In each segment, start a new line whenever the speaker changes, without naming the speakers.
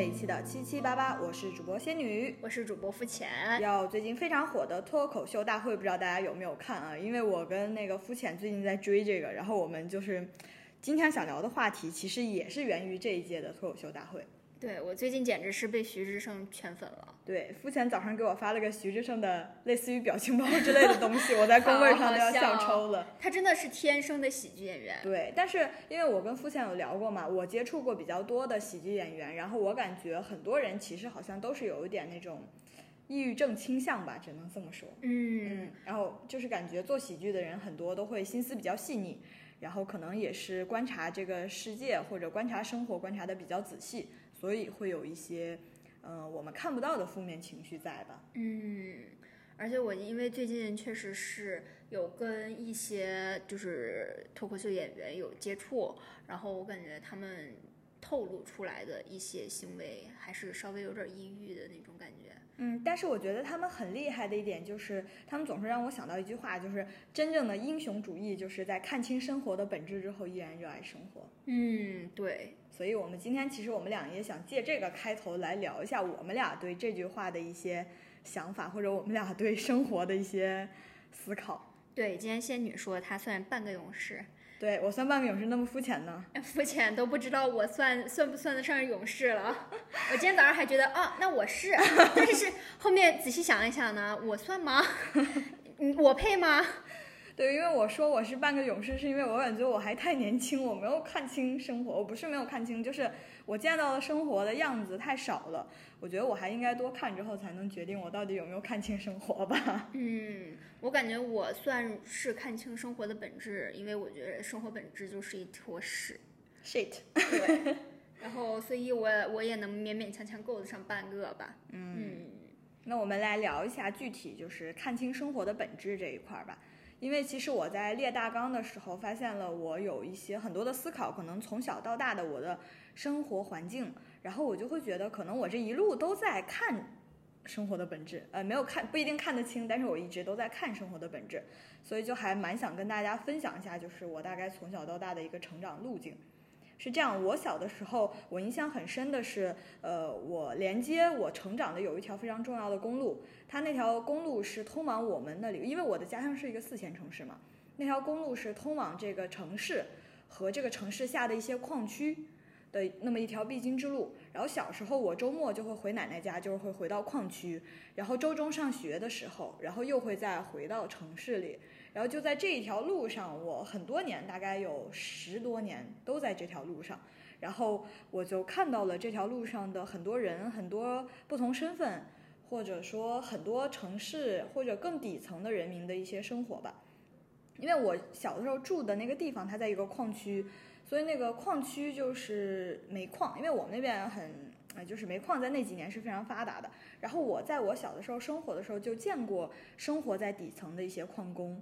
这一期的七七八八，我是主播仙女，
我是主播付浅。
要最近非常火的脱口秀大会，不知道大家有没有看啊？因为我跟那个付浅最近在追这个，然后我们就是今天想聊的话题，其实也是源于这一届的脱口秀大会。
对我最近简直是被徐志胜圈粉了。
对，付浅早上给我发了个徐志胜的类似于表情包之类的东西，我在工位 上都要笑抽了。
他真的是天生的喜剧演员。
对，但是因为我跟付浅有聊过嘛，我接触过比较多的喜剧演员，然后我感觉很多人其实好像都是有一点那种抑郁症倾向吧，只能这么说。
嗯，
然后就是感觉做喜剧的人很多都会心思比较细腻，然后可能也是观察这个世界或者观察生活观察的比较仔细。所以会有一些，呃，我们看不到的负面情绪在吧？
嗯，而且我因为最近确实是有跟一些就是脱口秀演员有接触，然后我感觉他们透露出来的一些行为还是稍微有点抑郁的那种感觉。
嗯，但是我觉得他们很厉害的一点就是，他们总是让我想到一句话，就是真正的英雄主义就是在看清生活的本质之后依然热爱生活。
嗯，对。
所以，我们今天其实我们俩也想借这个开头来聊一下我们俩对这句话的一些想法，或者我们俩对生活的一些思考。
对，今天仙女说她算半个勇士，
对我算半个勇士，那么肤浅呢？
肤浅都不知道我算算不算得上勇士了。我今天早上还觉得啊，那我是，但是后面仔细想一想呢，我算吗？我配吗？
对，因为我说我是半个勇士，是因为我感觉我还太年轻，我没有看清生活。我不是没有看清，就是我见到的生活的样子太少了。我觉得我还应该多看之后，才能决定我到底有没有看清生活吧。
嗯，我感觉我算是看清生活的本质，因为我觉得生活本质就是一坨屎
，shit。
对，然后所以我我也能勉勉强强够得上半个吧。嗯，
那我们来聊一下具体就是看清生活的本质这一块儿吧。因为其实我在列大纲的时候，发现了我有一些很多的思考，可能从小到大的我的生活环境，然后我就会觉得，可能我这一路都在看生活的本质，呃，没有看不一定看得清，但是我一直都在看生活的本质，所以就还蛮想跟大家分享一下，就是我大概从小到大的一个成长路径。是这样，我小的时候，我印象很深的是，呃，我连接我成长的有一条非常重要的公路，它那条公路是通往我们那里，因为我的家乡是一个四线城市嘛，那条公路是通往这个城市和这个城市下的一些矿区的那么一条必经之路。然后小时候我周末就会回奶奶家，就是会回到矿区，然后周中上学的时候，然后又会再回到城市里。然后就在这一条路上，我很多年，大概有十多年都在这条路上。然后我就看到了这条路上的很多人，很多不同身份，或者说很多城市或者更底层的人民的一些生活吧。因为我小的时候住的那个地方，它在一个矿区，所以那个矿区就是煤矿。因为我们那边很，就是煤矿在那几年是非常发达的。然后我在我小的时候生活的时候，就见过生活在底层的一些矿工。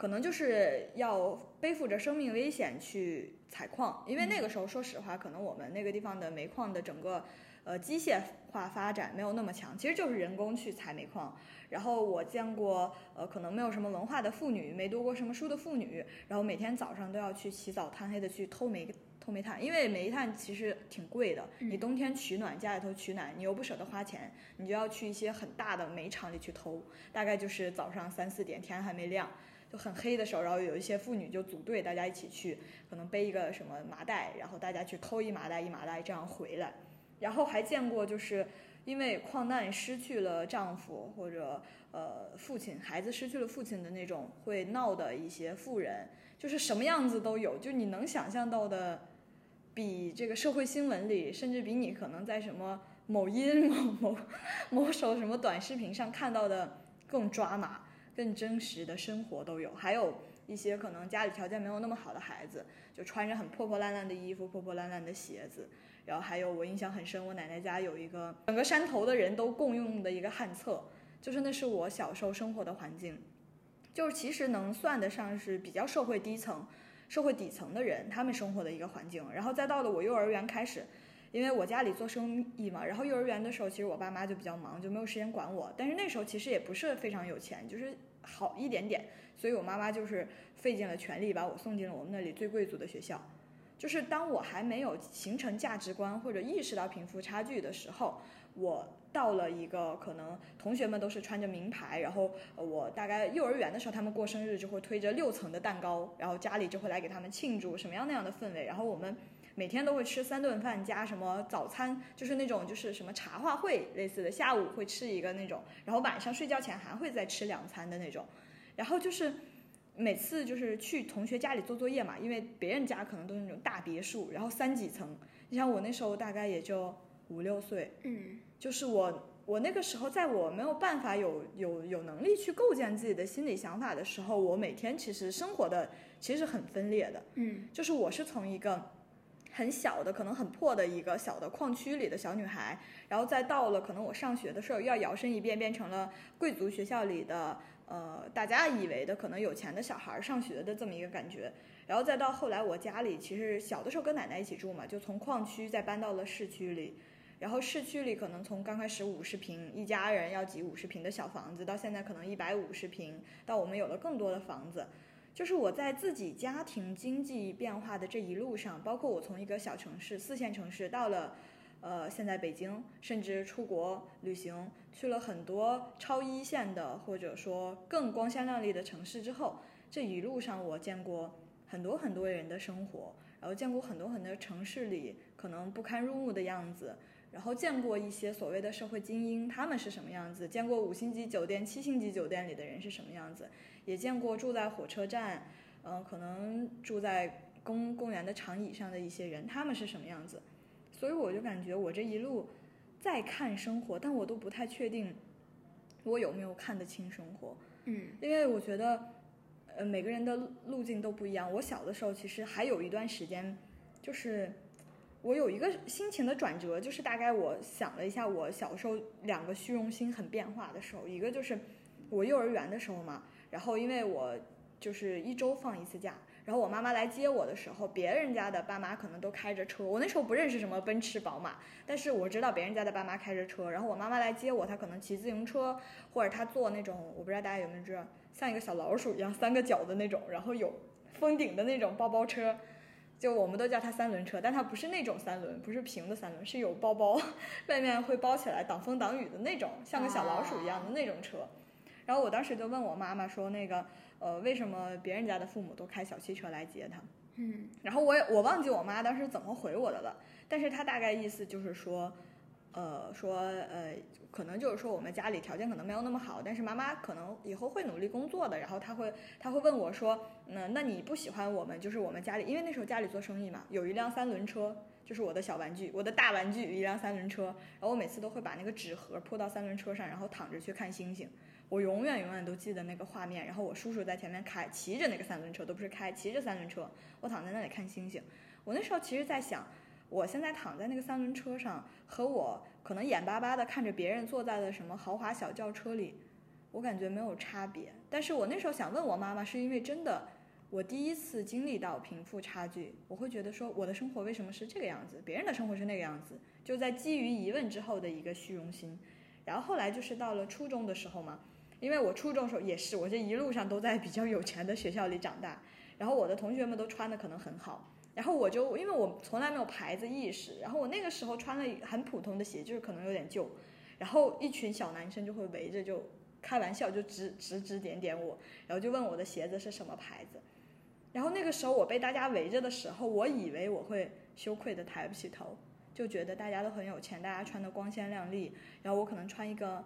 可能就是要背负着生命危险去采矿，因为那个时候，说实话，可能我们那个地方的煤矿的整个呃机械化发展没有那么强，其实就是人工去采煤矿。然后我见过呃可能没有什么文化的妇女，没读过什么书的妇女，然后每天早上都要去起早贪黑的去偷煤偷煤炭，因为煤炭其实挺贵的，你冬天取暖家里头取暖，你又不舍得花钱，你就要去一些很大的煤厂里去偷，大概就是早上三四点天还没亮。就很黑的时候，然后有一些妇女就组队，大家一起去，可能背一个什么麻袋，然后大家去偷一麻袋一麻袋这样回来。然后还见过就是因为矿难失去了丈夫或者呃父亲，孩子失去了父亲的那种会闹的一些妇人，就是什么样子都有，就你能想象到的，比这个社会新闻里，甚至比你可能在什么某音 某某某首什么短视频上看到的更抓马。更真实的生活都有，还有一些可能家里条件没有那么好的孩子，就穿着很破破烂烂的衣服、破破烂烂的鞋子。然后还有我印象很深，我奶奶家有一个整个山头的人都共用的一个旱厕，就是那是我小时候生活的环境，就是其实能算得上是比较社会低层、社会底层的人他们生活的一个环境。然后再到了我幼儿园开始，因为我家里做生意嘛，然后幼儿园的时候其实我爸妈就比较忙，就没有时间管我。但是那时候其实也不是非常有钱，就是。好一点点，所以我妈妈就是费尽了全力把我送进了我们那里最贵族的学校，就是当我还没有形成价值观或者意识到贫富差距的时候，我到了一个可能同学们都是穿着名牌，然后我大概幼儿园的时候，他们过生日就会推着六层的蛋糕，然后家里就会来给他们庆祝，什么样那样的氛围，然后我们。每天都会吃三顿饭加什么早餐，就是那种就是什么茶话会类似的，下午会吃一个那种，然后晚上睡觉前还会再吃两餐的那种，然后就是每次就是去同学家里做作业嘛，因为别人家可能都是那种大别墅，然后三几层，你像我那时候大概也就五六岁，
嗯，
就是我我那个时候在我没有办法有有有能力去构建自己的心理想法的时候，我每天其实生活的其实很分裂的，
嗯，
就是我是从一个。很小的，可能很破的一个小的矿区里的小女孩，然后再到了可能我上学的时候又要摇身一变变成了贵族学校里的，呃，大家以为的可能有钱的小孩上学的这么一个感觉，然后再到后来我家里其实小的时候跟奶奶一起住嘛，就从矿区再搬到了市区里，然后市区里可能从刚开始五十平一家人要挤五十平的小房子，到现在可能一百五十平，到我们有了更多的房子。就是我在自己家庭经济变化的这一路上，包括我从一个小城市、四线城市到了，呃，现在北京，甚至出国旅行，去了很多超一线的或者说更光鲜亮丽的城市之后，这一路上我见过很多很多人的生活，然后见过很多很多城市里可能不堪入目的样子，然后见过一些所谓的社会精英他们是什么样子，见过五星级酒店、七星级酒店里的人是什么样子。也见过住在火车站，嗯，可能住在公公园的长椅上的一些人，他们是什么样子？所以我就感觉我这一路在看生活，但我都不太确定我有没有看得清生活。
嗯，
因为我觉得，呃，每个人的路径都不一样。我小的时候其实还有一段时间，就是我有一个心情的转折，就是大概我想了一下，我小时候两个虚荣心很变化的时候，一个就是我幼儿园的时候嘛。然后，因为我就是一周放一次假，然后我妈妈来接我的时候，别人家的爸妈可能都开着车。我那时候不认识什么奔驰、宝马，但是我知道别人家的爸妈开着车。然后我妈妈来接我，她可能骑自行车，或者她坐那种，我不知道大家有没有知道，像一个小老鼠一样三个脚的那种，然后有封顶的那种包包车，就我们都叫它三轮车，但它不是那种三轮，不是平的三轮，是有包包，外面会包起来挡风挡雨的那种，像个小老鼠一样的那种车。然后我当时就问我妈妈说：“那个，呃，为什么别人家的父母都开小汽车来接他？”
嗯，
然后我也我忘记我妈当时怎么回我的了，但是她大概意思就是说，呃，说呃，可能就是说我们家里条件可能没有那么好，但是妈妈可能以后会努力工作的。然后她会她会问我说：“嗯，那你不喜欢我们？就是我们家里，因为那时候家里做生意嘛，有一辆三轮车，就是我的小玩具，我的大玩具，一辆三轮车。然后我每次都会把那个纸盒铺到三轮车上，然后躺着去看星星。”我永远永远都记得那个画面，然后我叔叔在前面开，骑着那个三轮车，都不是开，骑着三轮车，我躺在那里看星星。我那时候其实在想，我现在躺在那个三轮车上，和我可能眼巴巴的看着别人坐在了什么豪华小轿车里，我感觉没有差别。但是我那时候想问我妈妈，是因为真的，我第一次经历到贫富差距，我会觉得说我的生活为什么是这个样子，别人的生活是那个样子，就在基于疑问之后的一个虚荣心。然后后来就是到了初中的时候嘛。因为我初中时候也是，我这一路上都在比较有钱的学校里长大，然后我的同学们都穿的可能很好，然后我就因为我从来没有牌子意识，然后我那个时候穿了很普通的鞋，就是可能有点旧，然后一群小男生就会围着就开玩笑，就指指指点点我，然后就问我的鞋子是什么牌子，然后那个时候我被大家围着的时候，我以为我会羞愧的抬不起头，就觉得大家都很有钱，大家穿的光鲜亮丽，然后我可能穿一个。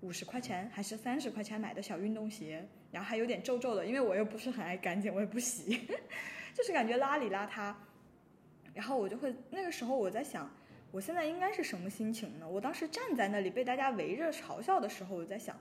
五十块钱还是三十块钱买的小运动鞋，然后还有点皱皱的，因为我又不是很爱干净，我也不洗，就是感觉邋里邋遢。然后我就会那个时候我在想，我现在应该是什么心情呢？我当时站在那里被大家围着嘲笑的时候，我在想，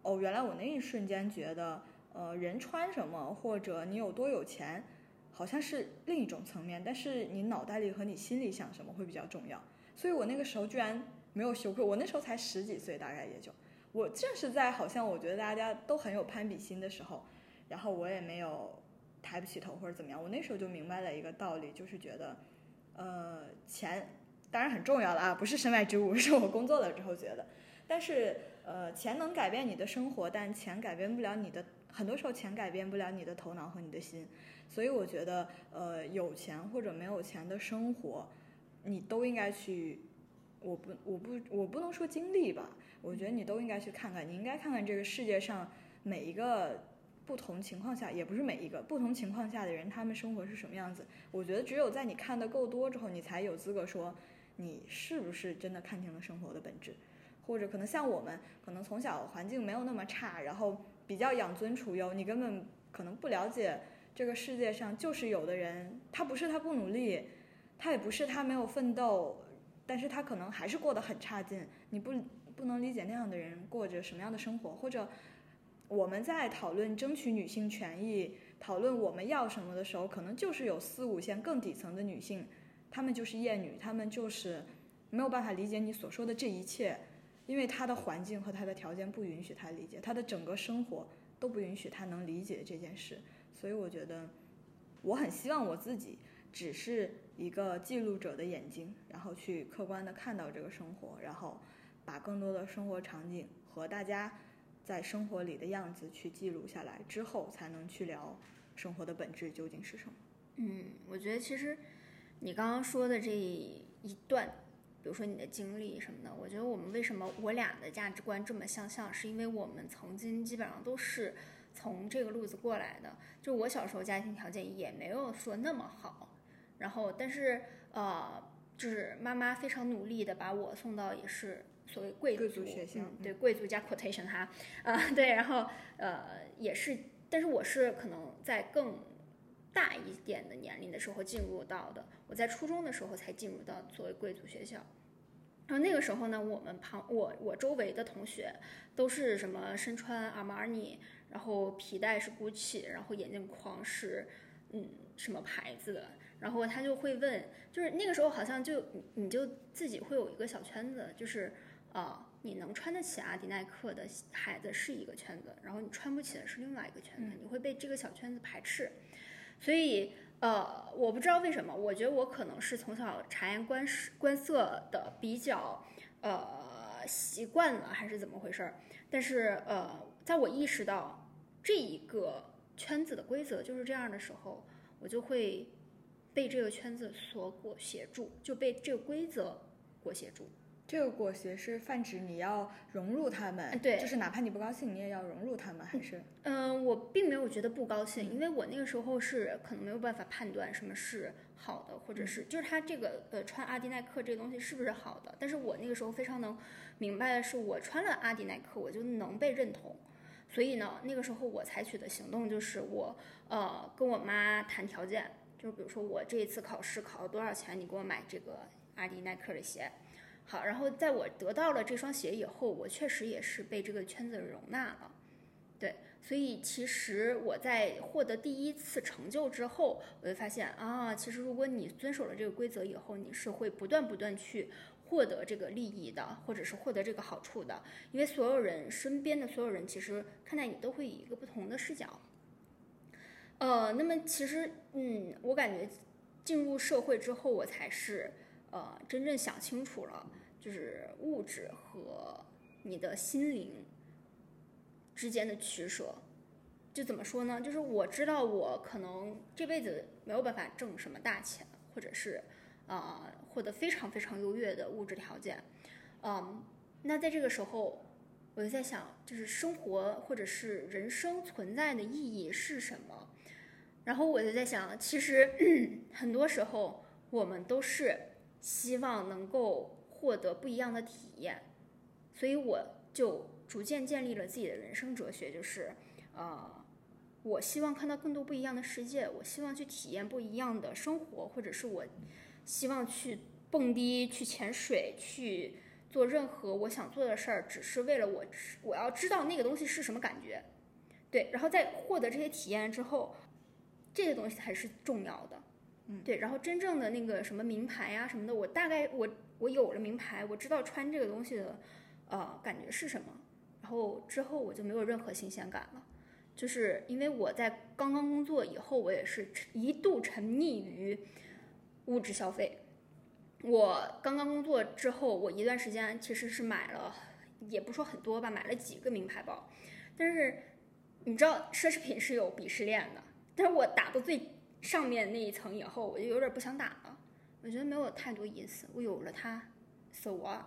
哦，原来我那一瞬间觉得，呃，人穿什么或者你有多有钱，好像是另一种层面，但是你脑袋里和你心里想什么会比较重要。所以我那个时候居然。没有羞愧，我那时候才十几岁，大概也就，我正是在好像我觉得大家都很有攀比心的时候，然后我也没有抬不起头或者怎么样，我那时候就明白了一个道理，就是觉得，呃，钱当然很重要了啊，不是身外之物，是我工作了之后觉得，但是呃，钱能改变你的生活，但钱改变不了你的，很多时候钱改变不了你的头脑和你的心。所以我觉得，呃，有钱或者没有钱的生活，你都应该去。我不，我不，我不能说经历吧。我觉得你都应该去看看，你应该看看这个世界上每一个不同情况下，也不是每一个不同情况下的人，他们生活是什么样子。我觉得只有在你看的够多之后，你才有资格说你是不是真的看清了生活的本质。或者可能像我们，可能从小环境没有那么差，然后比较养尊处优，你根本可能不了解这个世界上就是有的人，他不是他不努力，他也不是他没有奋斗，但是他可能还是过得很差劲。你不不能理解那样的人过着什么样的生活，或者我们在讨论争取女性权益、讨论我们要什么的时候，可能就是有四五线更底层的女性，她们就是厌女，她们就是没有办法理解你所说的这一切。因为她的环境和她的条件不允许她理解，她的整个生活都不允许她能理解这件事，所以我觉得，我很希望我自己只是一个记录者的眼睛，然后去客观的看到这个生活，然后把更多的生活场景和大家在生活里的样子去记录下来之后，才能去聊生活的本质究竟是什么。
嗯，我觉得其实你刚刚说的这一段。比如说你的经历什么的，我觉得我们为什么我俩的价值观这么相像，是因为我们曾经基本上都是从这个路子过来的。就我小时候家庭条件也没有说那么好，然后但是呃，就是妈妈非常努力的把我送到也是所谓贵
族学校，
对贵族加 quotation 哈，啊对，然后呃也是，但是我是可能在更大一点的年龄的时候进入到的。我在初中的时候才进入到作为贵族学校，然后那个时候呢，我们旁我我周围的同学都是什么身穿阿玛尼，然后皮带是 GUCCI，然后眼镜框是嗯什么牌子的，然后他就会问，就是那个时候好像就你就自己会有一个小圈子，就是啊你能穿得起阿迪耐克的孩子是一个圈子，然后你穿不起的是另外一个圈子，你会被这个小圈子排斥，所以。呃，我不知道为什么，我觉得我可能是从小察言观观色的比较呃习惯了，还是怎么回事儿？但是呃，在我意识到这一个圈子的规则就是这样的时候，我就会被这个圈子所裹挟住，就被这个规则裹挟住。
这个裹挟是泛指你要融入他们，
对，
就是哪怕你不高兴，你也要融入他们，还是？
嗯，我并没有觉得不高兴，因为我那个时候是可能没有办法判断什么是好的，或者是就是他这个呃穿阿迪耐克这个东西是不是好的，但是我那个时候非常能明白的是，我穿了阿迪耐克，我就能被认同，所以呢，那个时候我采取的行动就是我呃跟我妈谈条件，就是比如说我这一次考试考了多少钱，你给我买这个阿迪耐克的鞋。好，然后在我得到了这双鞋以后，我确实也是被这个圈子容纳了，对，所以其实我在获得第一次成就之后，我就发现啊，其实如果你遵守了这个规则以后，你是会不断不断去获得这个利益的，或者是获得这个好处的，因为所有人身边的所有人其实看待你都会以一个不同的视角，呃，那么其实嗯，我感觉进入社会之后，我才是。呃，真正想清楚了，就是物质和你的心灵之间的取舍。就怎么说呢？就是我知道我可能这辈子没有办法挣什么大钱，或者是啊获得非常非常优越的物质条件。嗯，那在这个时候，我就在想，就是生活或者是人生存在的意义是什么？然后我就在想，其实 很多时候我们都是。希望能够获得不一样的体验，所以我就逐渐建立了自己的人生哲学，就是，呃，我希望看到更多不一样的世界，我希望去体验不一样的生活，或者是我希望去蹦迪、去潜水、去做任何我想做的事儿，只是为了我我要知道那个东西是什么感觉，对，然后在获得这些体验之后，这些东西才是重要的。
嗯，
对，然后真正的那个什么名牌呀什么的，我大概我我有了名牌，我知道穿这个东西的，呃，感觉是什么，然后之后我就没有任何新鲜感了，就是因为我在刚刚工作以后，我也是一度沉溺于物质消费。我刚刚工作之后，我一段时间其实是买了也不说很多吧，买了几个名牌包。但是你知道奢侈品是有鄙视链的，但是我打到最上面那一层以后，我就有点不想打了。我觉得没有太多意思，我有了它，so what？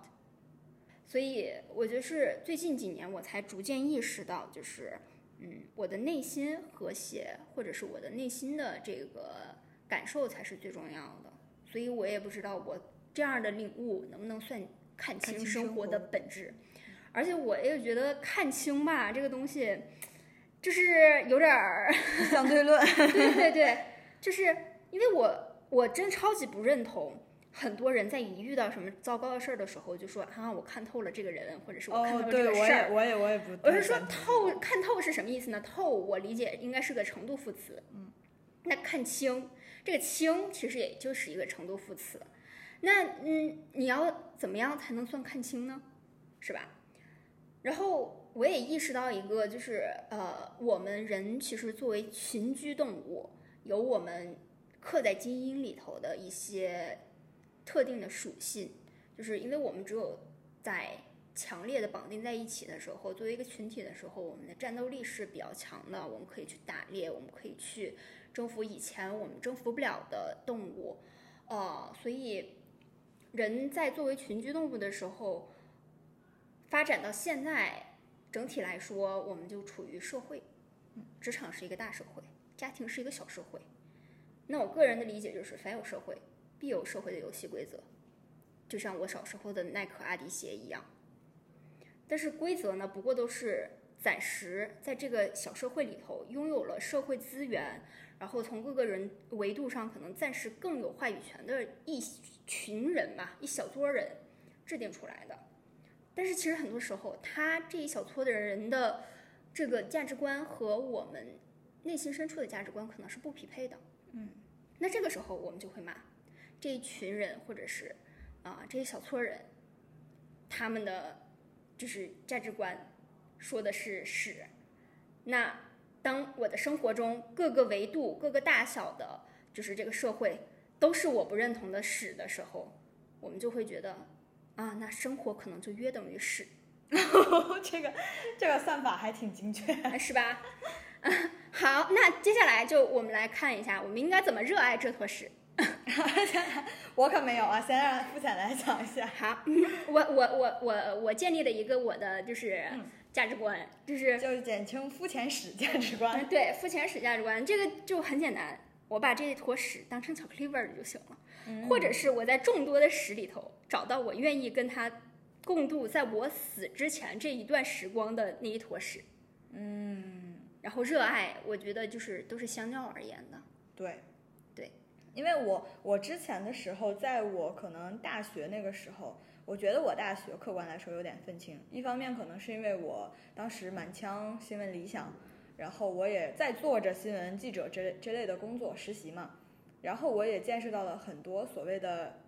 所以我觉得是最近几年我才逐渐意识到，就是嗯，我的内心和谐，或者是我的内心的这个感受才是最重要的。所以我也不知道我这样的领悟能不能算看清
生
生活的本质。而且我也觉得看清吧，这个东西就是有点儿。
相对论，
对对对，就是因为我我真超级不认同，很多人在一遇到什么糟糕的事儿的时候，就说啊，我看透了这个人，或者是我看
哦，
透了这个事儿。
也我也我也不，
我是说透看透是什么意思呢？透我理解应该是个程度副词，嗯，那看清这个清其实也就是一个程度副词，那嗯，你要怎么样才能算看清呢？是吧？然后我也意识到一个，就是呃，我们人其实作为群居动物，有我们刻在基因里头的一些特定的属性，就是因为我们只有在强烈的绑定在一起的时候，作为一个群体的时候，我们的战斗力是比较强的，我们可以去打猎，我们可以去征服以前我们征服不了的动物，呃，所以人在作为群居动物的时候，发展到现在，整体来说，我们就处于社会，职场是一个大社会，家庭是一个小社会。那我个人的理解就是，凡有社会，必有社会的游戏规则，就像我小时候的耐克、阿迪鞋一样。但是规则呢，不过都是暂时在这个小社会里头拥有了社会资源，然后从各个人维度上可能暂时更有话语权的一群人吧，一小撮人制定出来的。但是其实很多时候，他这一小撮的人的这个价值观和我们内心深处的价值观可能是不匹配的。
嗯，
那这个时候我们就会骂这一群人，或者是啊、这一小撮人，他们的就是价值观说的是屎。那当我的生活中各个维度、各个大小的，就是这个社会都是我不认同的屎的时候，我们就会觉得啊，那生活可能就约等于屎。
这个这个算法还挺精确。
是吧？好，那接下来就我们来看一下，我们应该怎么热爱这坨屎。
我可没有啊，先让付浅来讲一下。
好，嗯我我我我我建立了一个我的就是
嗯
价值观，就是
就是简称肤浅史价值观。
嗯对肤浅屎价值观，这个就很简单，我把这一坨屎当成巧克力味儿的就行了，
嗯
或者是我在众多的屎里头找到我愿意跟它共度在我死之前这一段时光的那一坨屎，
嗯，
然后热爱，我觉得就是都是相较而言的。
对，
对，
因为我我之前的时候，在我可能大学那个时候，我觉得我大学客观来说有点愤青。一方面可能是因为我当时满腔新闻理想，然后我也在做着新闻记者这这类的工作实习嘛，然后我也见识到了很多所谓的。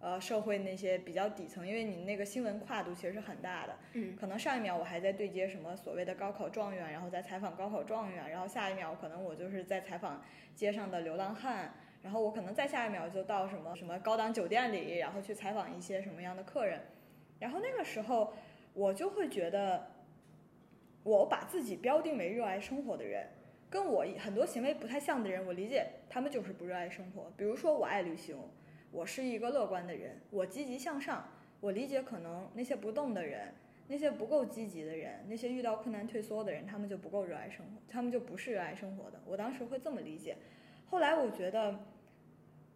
呃，社会那些比较底层，因为你那个新闻跨度其实是很大的，
嗯，
可能上一秒我还在对接什么所谓的高考状元，然后在采访高考状元，然后下一秒可能我就是在采访街上的流浪汉，然后我可能再下一秒就到什么什么高档酒店里，然后去采访一些什么样的客人，然后那个时候我就会觉得，我把自己标定为热爱生活的人，跟我很多行为不太像的人，我理解他们就是不热爱生活。比如说我爱旅行，我是一个乐观的人，我积极向上，我理解可能那些不动的人。那些不够积极的人，那些遇到困难退缩的人，他们就不够热爱生活，他们就不是热爱生活的。我当时会这么理解。后来我觉得，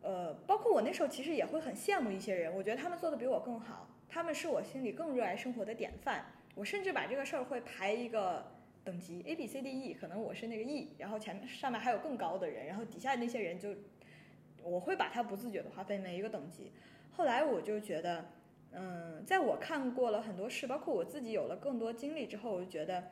呃，包括我那时候其实也会很羡慕一些人，我觉得他们做的比我更好，他们是我心里更热爱生活的典范。我甚至把这个事儿会排一个等级 A B C D E，可能我是那个 E，然后前面上面还有更高的人，然后底下那些人就我会把它不自觉的划分为一个等级。后来我就觉得。嗯，在我看过了很多事，包括我自己有了更多经历之后，我就觉得，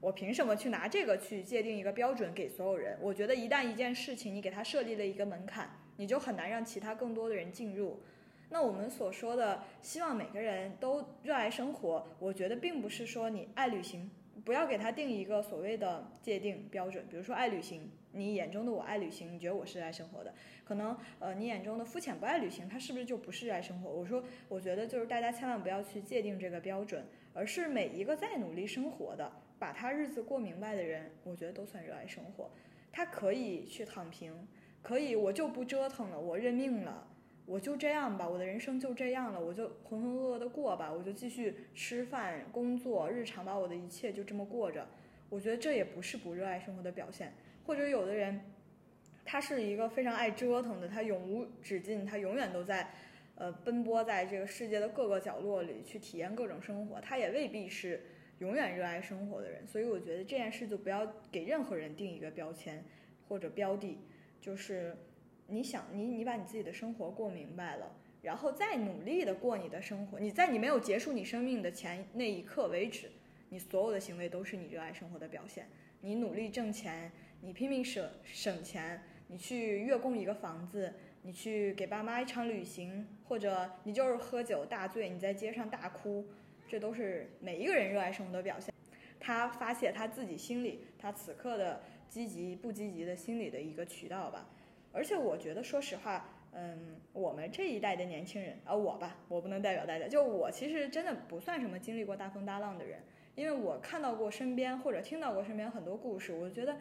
我凭什么去拿这个去界定一个标准给所有人？我觉得一旦一件事情你给它设立了一个门槛，你就很难让其他更多的人进入。那我们所说的希望每个人都热爱生活，我觉得并不是说你爱旅行，不要给它定一个所谓的界定标准。比如说爱旅行，你眼中的我爱旅行，你觉得我是爱生活的。可能呃，你眼中的肤浅不爱旅行，他是不是就不是热爱生活？我说，我觉得就是大家千万不要去界定这个标准，而是每一个在努力生活的，把他日子过明白的人，我觉得都算热爱生活。他可以去躺平，可以我就不折腾了，我认命了，我就这样吧，我的人生就这样了，我就浑浑噩噩的过吧，我就继续吃饭、工作、日常把我的一切就这么过着。我觉得这也不是不热爱生活的表现。或者有的人，他是一个非常爱折腾的，他永无止境，他永远都在。呃，奔波在这个世界的各个角落里去体验各种生活，他也未必是永远热爱生活的人。所以我觉得这件事就不要给任何人定一个标签或者标的，就是你想你你把你自己的生活过明白了，然后再努力的过你的生活。你在你没有结束你生命的前那一刻为止，你所有的行为都是你热爱生活的表现。你努力挣钱，你拼命省省钱，你去月供一个房子。你去给爸妈一场旅行，或者你就是喝酒大醉，你在街上大哭，这都是每一个人热爱生活的表现。他发泄他自己心里，他此刻的积极不积极的心理的一个渠道吧。而且我觉得，说实话，嗯，我们这一代的年轻人，啊，我吧，我不能代表大家，就我其实真的不算什么经历过大风大浪的人，因为我看到过身边或者听到过身边很多故事，我觉得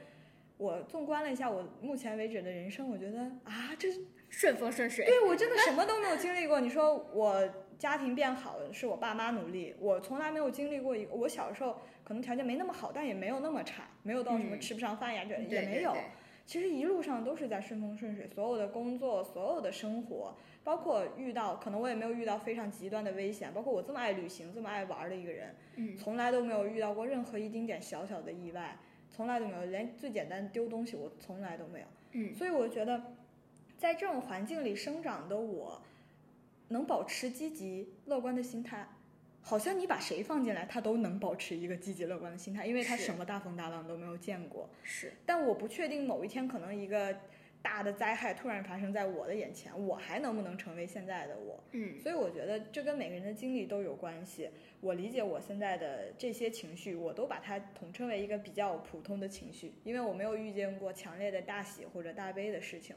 我纵观了一下我目前为止的人生，我觉得啊，这。
顺风顺水，
对我真的什么都没有经历过。你说我家庭变好了，是我爸妈努力，我从来没有经历过一个。我小时候可能条件没那么好，但也没有那么差，没有到什么吃不上饭呀，这也没有。其实一路上都是在顺风顺水，所有的工作，所有的生活，包括遇到，可能我也没有遇到非常极端的危险。包括我这么爱旅行、这么爱玩的一个人，从来都没有遇到过任何一丁点小小的意外，从来都没有，连最简单丢东西我从来都没有。
嗯，
所以我觉得。在这种环境里生长的我，能保持积极乐观的心态，好像你把谁放进来，他都能保持一个积极乐观的心态，因为他什么大风大浪都没有见过。
是，
但我不确定某一天可能一个大的灾害突然发生在我的眼前，我还能不能成为现在的我？
嗯，
所以我觉得这跟每个人的经历都有关系。我理解我现在的这些情绪，我都把它统称为一个比较普通的情绪，因为我没有遇见过强烈的大喜或者大悲的事情。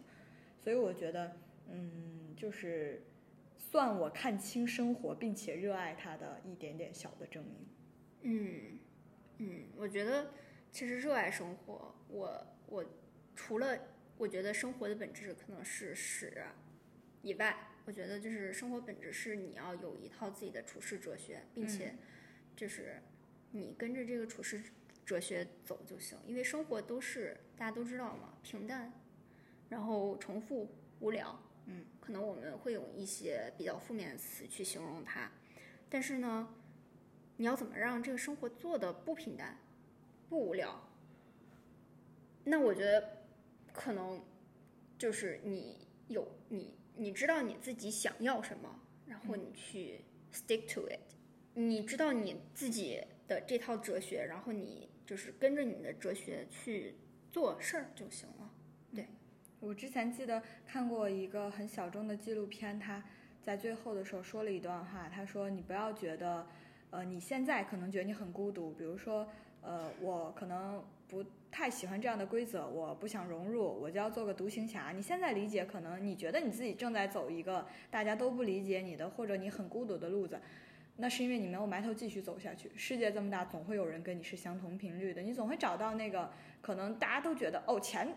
所以我觉得，嗯，就是算我看清生活并且热爱它的一点点小的证明。
嗯嗯，我觉得其实热爱生活，我我除了我觉得生活的本质可能是屎以外，我觉得就是生活本质是你要有一套自己的处世哲学，并且就是你跟着这个处世哲学走就行，因为生活都是大家都知道嘛，平淡。然后重复无聊，
嗯，
可能我们会用一些比较负面的词去形容它，但是呢，你要怎么让这个生活做的不平淡、不无聊？那我觉得可能就是你有你你知道你自己想要什么，然后你去 stick to it，你知道你自己的这套哲学，然后你就是跟着你的哲学去做事儿就行了。
对我之前记得看过一个很小众的纪录片，他在最后的时候说了一段话，他说：“你不要觉得，呃，你现在可能觉得你很孤独，比如说，呃，我可能不太喜欢这样的规则，我不想融入，我就要做个独行侠。你现在理解，可能你觉得你自己正在走一个大家都不理解你的，或者你很孤独的路子，那是因为你没有埋头继续走下去。世界这么大，总会有人跟你是相同频率的，你总会找到那个可能大家都觉得哦钱。”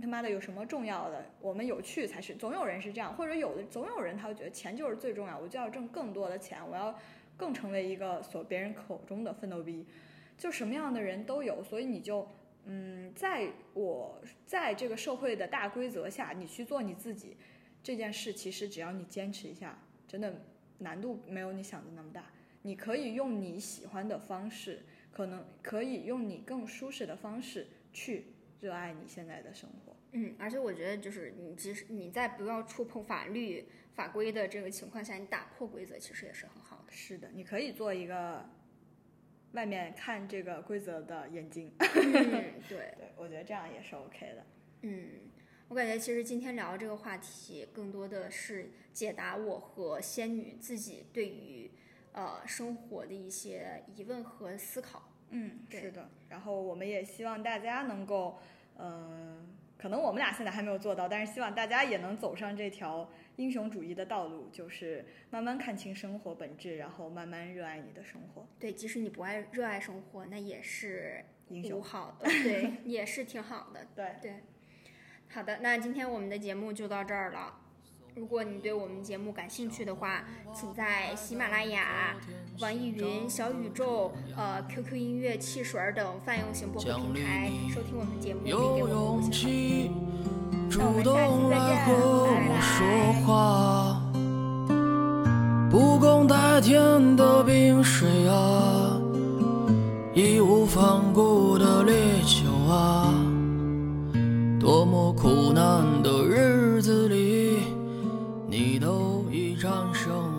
他妈的有什么重要的？我们有趣才是。总有人是这样，或者有的总有人他会觉得钱就是最重要，我就要挣更多的钱，我要更成为一个所别人口中的奋斗逼。就什么样的人都有，所以你就嗯，在我在这个社会的大规则下，你去做你自己这件事，其实只要你坚持一下，真的难度没有你想的那么大。你可以用你喜欢的方式，可能可以用你更舒适的方式去。热爱你现在的生活，
嗯，而且我觉得就是你，即使你在不要触碰法律法规的这个情况下，你打破规则其实也是很好的。
是的，你可以做一个外面看这个规则的眼睛。
对
对，我觉得这样也是 OK 的。
嗯，我感觉其实今天聊这个话题，更多的是解答我和仙女自己对于呃生活的一些疑问和思考。
嗯，是的。然后我们也希望大家能够，嗯，可能我们俩现在还没有做到，但是希望大家也能走上这条英雄主义的道路，就是慢慢看清生活本质，然后慢慢热爱你的生活。
对，即使你不爱热爱生活，那也是
英雄，
好的，对，也是挺好的。
对
对，好的，那今天我们的节目就到这儿了。如果你对我们节目感兴趣的话，请在喜马拉雅、网易云、小宇宙、呃 QQ 音乐、汽水等泛用型播客平台收听我们节目，并给我们五星好评。主动来和我说话，
不共戴天的冰水啊，义无反顾的烈酒啊，多么苦难的日子里。你都已战胜。